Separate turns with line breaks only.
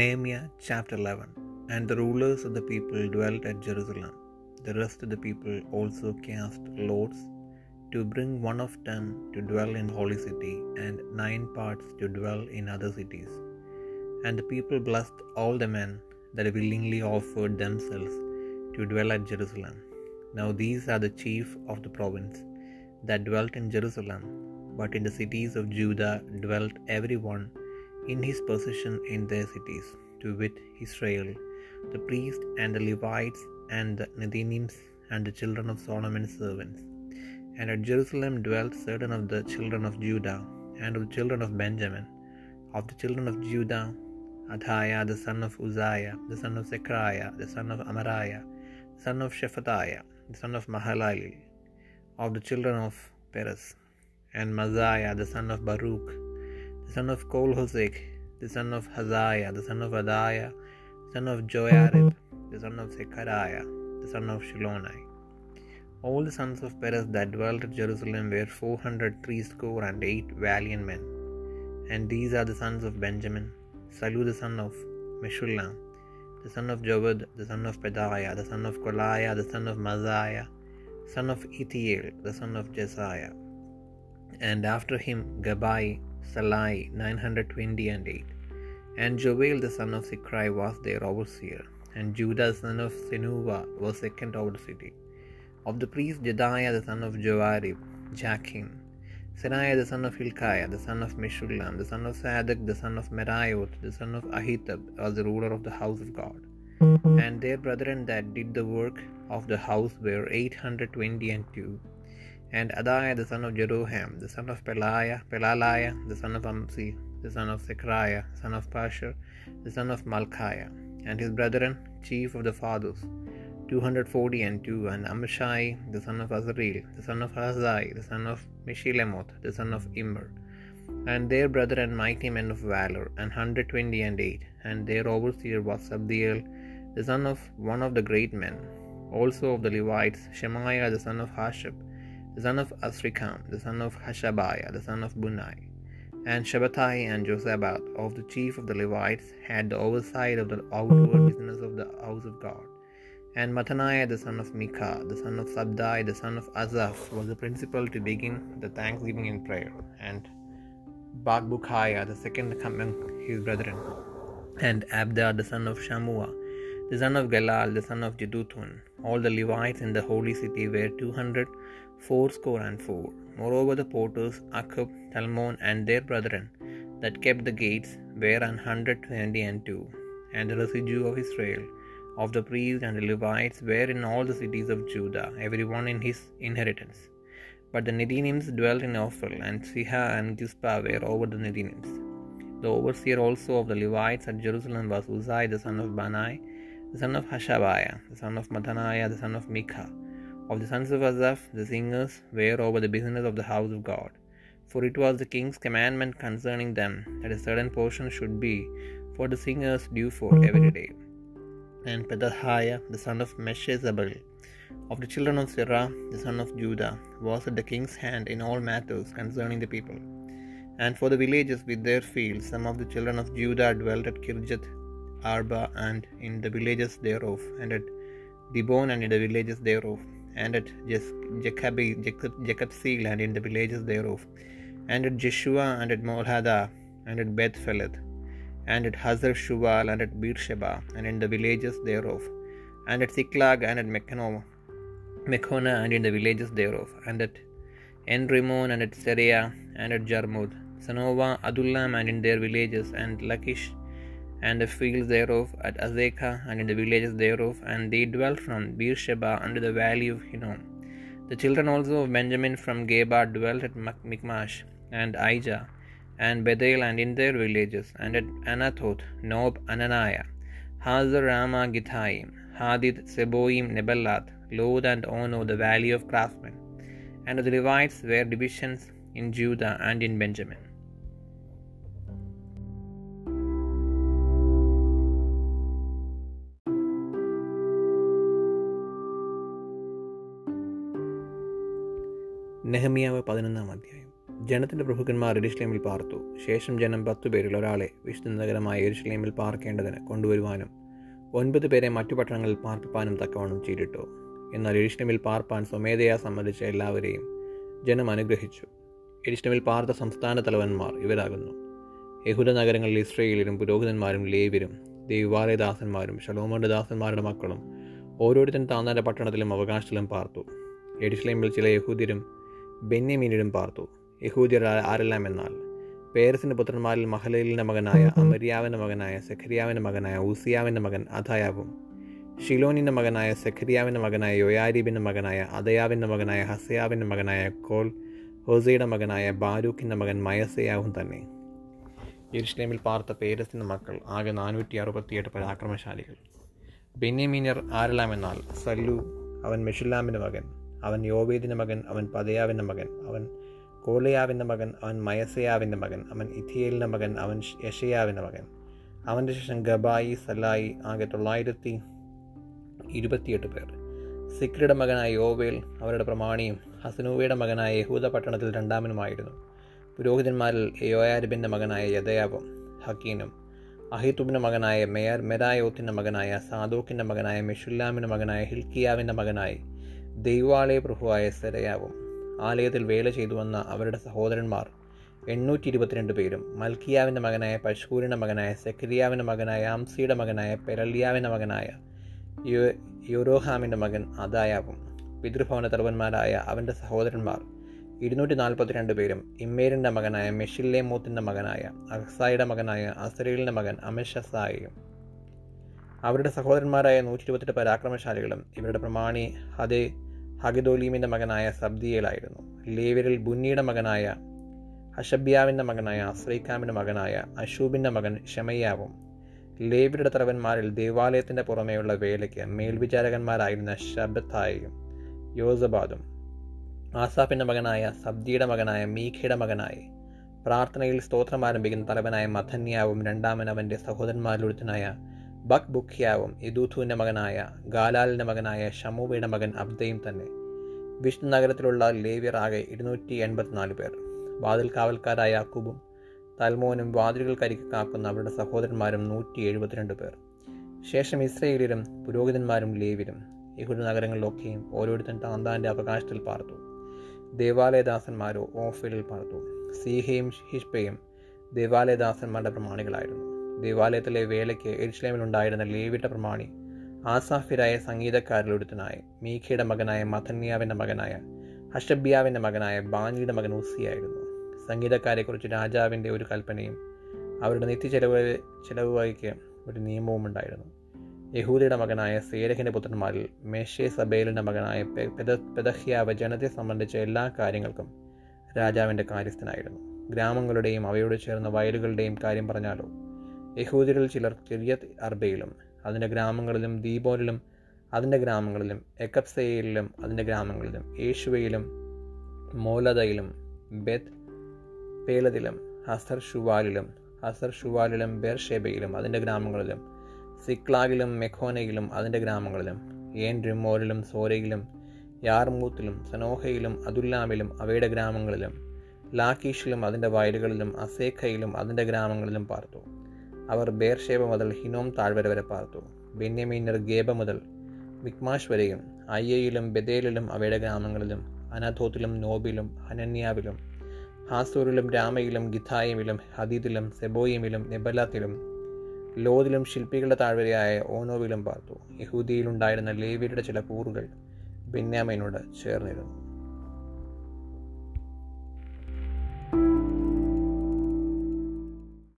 Nehemiah chapter 11 And the rulers of the people dwelt at Jerusalem. The rest of the people also cast lots to bring one of them to dwell in the holy city, and nine parts to dwell in other cities. And the people blessed all the men that willingly offered themselves to dwell at Jerusalem. Now these are the chief of the province that dwelt in Jerusalem, but in the cities of Judah dwelt every one in his possession in their cities, to wit, Israel, the priests and the Levites and the Nethinims and the children of Solomon's servants. And at Jerusalem dwelt certain of the children of Judah and of the children of Benjamin. Of the children of Judah, Athaiah the son of Uzziah, the son of Zechariah, the son of Amariah, the son of Shephatiah, the son of Mahalalel. Of the children of Perez, and Maaseiah the son of Baruch, the son of Colhozeh, the son of Hazaiah, the son of Adaiah, the son of Joiarib, the son of Zechariah, the son of Shiloni. All the sons of Perez that dwelt at Jerusalem were four hundred threescore and eight valiant men. And these are the sons of Benjamin, Sallu the son of Meshullam, the son of Joed, the son of Pedaiah, the son of Kolaiah, the son of Maaseiah, son of Ithiel, the son of Jesaiah. And after him Gabbai, Sallai, nine hundred twenty and eight. And Joel the son of Zichri was their overseer, and Judah the son of Senuah was second over the city. Of the priest Jedaiah the son of Joiarib, Jachin, Seraiah the son of Hilkiah, the son of Meshullam, the son of Zadok, the son of Meraioth, the son of Ahitub, was the ruler of the house of God. And their brethren that did the work of the house were eight hundred twenty and two. And Adaiah the son of Jeroham, the son of Peliah, Pelaliah, the son of Amzi, the son of Zechariah, son of Pashur, the son of Malchiah, and his brethren, chief of the fathers, two hundred forty and two, and Amashai, the son of Azareel, the son of Ahasai, the son of Meshillemoth, the son of Immer, and their brethren mighty men of valor, and hundred twenty and eight, and their overseer was Zabdiel, the son of one of the great men, also of the Levites, Shemaiah the son of Hashub, the son of Azrikam, the son of Hashabiah, the son of Bunni, and Shabbethai and Jozabad of the chief of the Levites had the oversight of the outward mm-hmm. business of the house of God. And Mattaniah the son of Micha, the son of Zabdi, the son of Asaph, was the principal to begin the thanksgiving in prayer, and Bakbukiah the second among his brethren, and Abda the son of Shammua, the son of Galal, the son of Jeduthun. All the Levites in the holy city were two hundred fourscore and four. Moreover, the porters, Akkub, Talmon, and their brethren that kept the gates were an hundred twenty and two. And the residue of Israel, of the priests and the Levites, were in all the cities of Judah, every one in his inheritance. But the Nethinims dwelt in Ophel, and Ziha and Gispa were over the Nethinims. The overseer also of the Levites at Jerusalem was Uzzi the son of Bani, the son of Hashabiah, the son of Mattaniah, the son of Micha. Of the sons of Asaph, the singers were over the business of the house of God. For it was the king's commandment concerning them that a certain portion should be for the singers due for mm-hmm. every day. And Pedaiah, the son of Meshezabeel, of the children of Zerah, the son of Judah, was at the king's hand in all matters concerning the people. And for the villages with their fields, some of the children of Judah dwelt at Kirjath Arba and in the villages thereof, and at Dibon and in the villages thereof, and at Jacobi, Jacob Seal and in the villages thereof, and at Jeshua and at Moladah, and at Beth Pheleth, and at Hazar Shuval and at Beersheba, and in the villages thereof, and at Ziklag and at Mekonah and in the villages thereof, and at Enrimmon and at Seria and at Jarmuth, Zanoah, Adullam and in their villages, and Lachish and the fields thereof, at Azekah and in the villages thereof, and they dwelt from Beersheba under the valley of Hinnom. The children also of Benjamin from Geba dwelt at Michmash and Aija and Bethel and in their villages, and at Anathoth, Nob, Ananiah, Hazor, Ramah, Gittaim, Hadid, Zeboim, Neballat, Lod and Ono, the valley of craftsmen. And of the Levites were divisions in Judah and in Benjamin. നെഹമിയാവ് പതിനൊന്നാം അധ്യായം. ജനത്തിന്റെ പ്രഭുക്കന്മാർ എരുഷ്ലേമിൽ പാർത്തു. ശേഷം ജനം പത്തു പേരിൽ ഒരാളെ വിശുദ്ധ നഗരമായ എരുഷ്ലേമിൽ പാർക്കേണ്ടതിന് കൊണ്ടുവരുവാനും ഒൻപത് പേരെ മറ്റു പട്ടണങ്ങളിൽ പാർപ്പിപ്പാനും തക്കവണ്ണം ചെയ്തിട്ടു. എന്നാൽ എരുഷ്ലേമിൽ പാർപ്പാൻ സ്വമേധയാ സംബന്ധിച്ച എല്ലാവരെയും ജനം അനുഗ്രഹിച്ചു. എരുഷ്ലേമിൽ പാർത്ത സംസ്ഥാന തലവന്മാർ ഇവരാകുന്നു. യഹുദ നഗരങ്ങളിൽ ഇസ്രയേലിലും പുരോഹിതന്മാരും ലേവരും ദൈവാലയദാസന്മാരും ഷലോമോന്റെ ദാസന്മാരുടെ മക്കളും ഓരോരുത്തരും താന്നാന്റെ പട്ടണത്തിലും അവകാശത്തിലും പാർത്തു. എരുഷ്ലേമിൽ ചില യഹൂദ്യരും ബെന്യമീനിലും പാർത്തു. യഹൂദിയർ ആരെല്ലാം എന്നാൽ പേരസിന്റെ പുത്രന്മാരിൽ മഹലയിലിന്റെ മകനായ അമരിയാവിന്റെ മകനായ സെഖരിയാവിന്റെ മകനായ ഊസിയാവിന്റെ മകൻ അതായാവും ഷിലോനിന്റെ മകനായ സെഖരിയാവിന്റെ മകനായ യോയാരീബിന്റെ മകനായ അദയാവിന്റെ മകനായ ഹസയാവിന്റെ മകനായ കോൽ ഹോസയുടെ മകനായ ബാരൂഖിന്റെ മകൻ മയസയാവും തന്നെ. യെരുഷലേമിൽ പാർത്ത പേരസിന്റെ മക്കൾ ആകെ നാനൂറ്റി അറുപത്തിയെട്ട് പരാക്രമശാലികൾ. ബെന്യമീനർ ആരെല്ലാം എന്നാൽ സല്ലു അവൻ മെഷുല്ലാമിന്റെ മകൻ അവൻ യോവേദിന്റെ മകൻ അവൻ പതയാവിന്റെ മകൻ അവൻ കോലയാവിന്റെ മകൻ അവൻ മയസയാവിന്റെ മകൻ അവൻ ഇഥിയേലിന്റെ മകൻ അവൻ യഷയാവിന്റെ മകൻ. അവന്റെ ശേഷം ഗബായി സലായി ആകെ തൊള്ളായിരത്തി ഇരുപത്തിയെട്ട് പേർ. സിക്രിയുടെ മകനായ യോവേൽ അവരുടെ പ്രമാണിയും ഹസനൂവയുടെ മകനായ യഹൂദ പട്ടണത്തിൽ രണ്ടാമനുമായിരുന്നു. പുരോഹിതന്മാരിൽ യോയാരിബിന്റെ മകനായ യദയാവും ഹക്കീനും അഹിത്തുബിന്റെ മകനായ മേയർ മെരായോത്തിന്റെ മകനായ സാദോക്കിന്റെ മകനായ മെഷുല്ലാമിന്റെ മകനായ ഹിൽക്കിയാവിന്റെ മകനായ ദൈവാലയ പ്രഭുവായ സെരയാവും. ആലയത്തിൽ വേല ചെയ്തു വന്ന അവരുടെ സഹോദരന്മാർ എണ്ണൂറ്റി ഇരുപത്തിരണ്ട് പേരും മൽക്കിയാവിന്റെ മകനായ പശൂരിന്റെ മകനായ സെക്രിയാവിന്റെ മകനായ ആംസിയുടെ മകനായ പെരല്യാവിന്റെ മകനായ യൊരോഹാമിന്റെ മകൻ അദായാവും. പിതൃഭവന തലവന്മാരായ അവന്റെ സഹോദരന്മാർ ഇരുന്നൂറ്റി നാൽപ്പത്തിരണ്ട് പേരും ഇമ്മേരിന്റെ മകനായ മെഷില്ലേമൂത്തിന്റെ മകനായ അഹ്സായിയുടെ മകനായ അസരേലിന്റെ മകൻ അമിഷസായും അവരുടെ സഹോദരന്മാരായ നൂറ്റി ഇരുപത്തെട്ട് പരാക്രമശാലികളും ഇവരുടെ പ്രമാണി അതേ ഹഗിദോലീമിന്റെ മകനായ സബ്ദിയേലായിരുന്നു. ലേവരിൽ ബുന്നിയുടെ മകനായ അഷബ്യാവിന്റെ മകനായ അസ്രൈഖാമിന്റെ മകനായ അശൂബിന്റെ മകൻ ഷമയ്യാവും ലേവരുടെ തലവന്മാരിൽ ദേവാലയത്തിന്റെ പുറമേയുള്ള വേലയ്ക്ക് മേൽവിചാരകന്മാരായിരുന്ന ഷബത്തായും യോസബാദും. ആസാഫിന്റെ മകനായ സബ്ദിയുടെ മകനായ മീഖയുടെ മകനായ. പ്രാർത്ഥനയിൽ സ്തോത്രം ആരംഭിക്കുന്ന തലവനായ മഥന്യാവും രണ്ടാമൻ അവന്റെ സഹോദരന്മാരിലൊരുത്തനായ ബക് ബുഖ്യാവും ഇദൂഥുവിന്റെ മകനായ ഗാലാലിന്റെ മകനായ ഷമൂബയുടെ മകൻ അബ്ദയും തന്നെ. വിഷ്ണു നഗരത്തിലുള്ള ലേവ്യർ ആകെ ഇരുന്നൂറ്റി എൺപത്തിനാല് പേർ. വാതിൽ കാവൽക്കാരായ അക്കുബും തൽമോനും വാതിലുകൾ കരിക്ക് കാക്കുന്ന അവരുടെ സഹോദരന്മാരും നൂറ്റി എഴുപത്തിരണ്ട് പേർ. ശേഷം ഇസ്രയേലിലും പുരോഹിതന്മാരും ലേവ്യരും ഇഹുദ നഗരങ്ങളിലൊക്കെയും ഓരോരുത്തൻ താന്താന്റെ അവകാശത്തിൽ പാർത്തു. ദേവാലയദാസന്മാരോ ഓഫിലിൽ പാർത്തു. സീഹയും ഹിഷ്പയും ദേവാലയദാസന്മാരുടെ പ്രമാണികളായിരുന്നു. ദേവാലയത്തിലെ വേലയ്ക്ക് എരിശ്ലേമിലുണ്ടായിരുന്ന ലേവിട്ട പ്രമാണി ആസാഫിരായ സംഗീതക്കാരിലൊരുത്തനായ മീഖയുടെ മകനായ മഥന്യാവിന്റെ മകനായ ഹഷബ്യാവിന്റെ മകനായ ബാനിയുടെ മകൻ ഉസിയായിരുന്നു സംഗീതക്കാരെക്കുറിച്ച് രാജാവിന്റെ ഒരു കൽപ്പനയും അവരുടെ നിത്യചെലവ് ചെലവ് ഒരു നിയമവും ഉണ്ടായിരുന്നു. യഹൂദയുടെ മകനായ സേരഹിന്റെ പുത്രന്മാരിൽ മേഷേ സബേലിന്റെ മകനായ പെദഹ്യാവ് ജനതയെ സംബന്ധിച്ച എല്ലാ കാര്യങ്ങൾക്കും രാജാവിന്റെ കാര്യസ്ഥനായിരുന്നു. ഗ്രാമങ്ങളുടെയും അവയോട് ചേർന്ന വയലുകളുടെയും കാര്യം പറഞ്ഞാലോ? യഹൂദികളിൽ ചിലർ കിരിയത് അർബയിലും അതിന്റെ ഗ്രാമങ്ങളിലും ദീപോനിലും അതിന്റെ ഗ്രാമങ്ങളിലും എക്കപ്സയിലും അതിന്റെ ഗ്രാമങ്ങളിലും യേശുവയിലും മോലതയിലും ബെത് പേലതിലും ഹസർ ഷുവാലിലും ഹസർ ഷുവാലിലും ബെർഷേബയിലും അതിന്റെ ഗ്രാമങ്ങളിലും സിക്ലാഗിലും മെഖോനയിലും അതിന്റെ ഗ്രാമങ്ങളിലും ഏൻ റിമോലിലും സോരയിലും യാർമൂത്തിലും സനോഹയിലും അതുല്ലാമിലും അവയുടെ ഗ്രാമങ്ങളിലും ലാക്കീഷിലും അതിന്റെ വയലുകളിലും അസേഖയിലും അതിന്റെ ഗ്രാമങ്ങളിലും പാർത്തു. അവർ ബേർഷേബ മുതൽ ഹിനോം താഴ്വര വരെ പാർത്തു. ബെന്യമീനർ ഗേബ മുതൽ മിക്മാഷ് വരെയും അയ്യയിലും ബദേലിലും അവയുടെ ഗ്രാമങ്ങളിലും അനാഥോത്തിലും നോബിലും അനന്യാവിലും ഹാസൂരിലും രാമയിലും ഗിഥായിമിലും ഹദീദിലും സെബോയിമിലും നെബലാത്തിലും ലോദിലും ശില്പികളുടെ താഴ്വരയായ ഓനോവിലും പാർത്തു. യഹൂദിയിലുണ്ടായിരുന്ന ലേവിയുടെ ചില കൂറുകൾ ബെന്യാമിനോട് ചേർന്നിരുന്നു.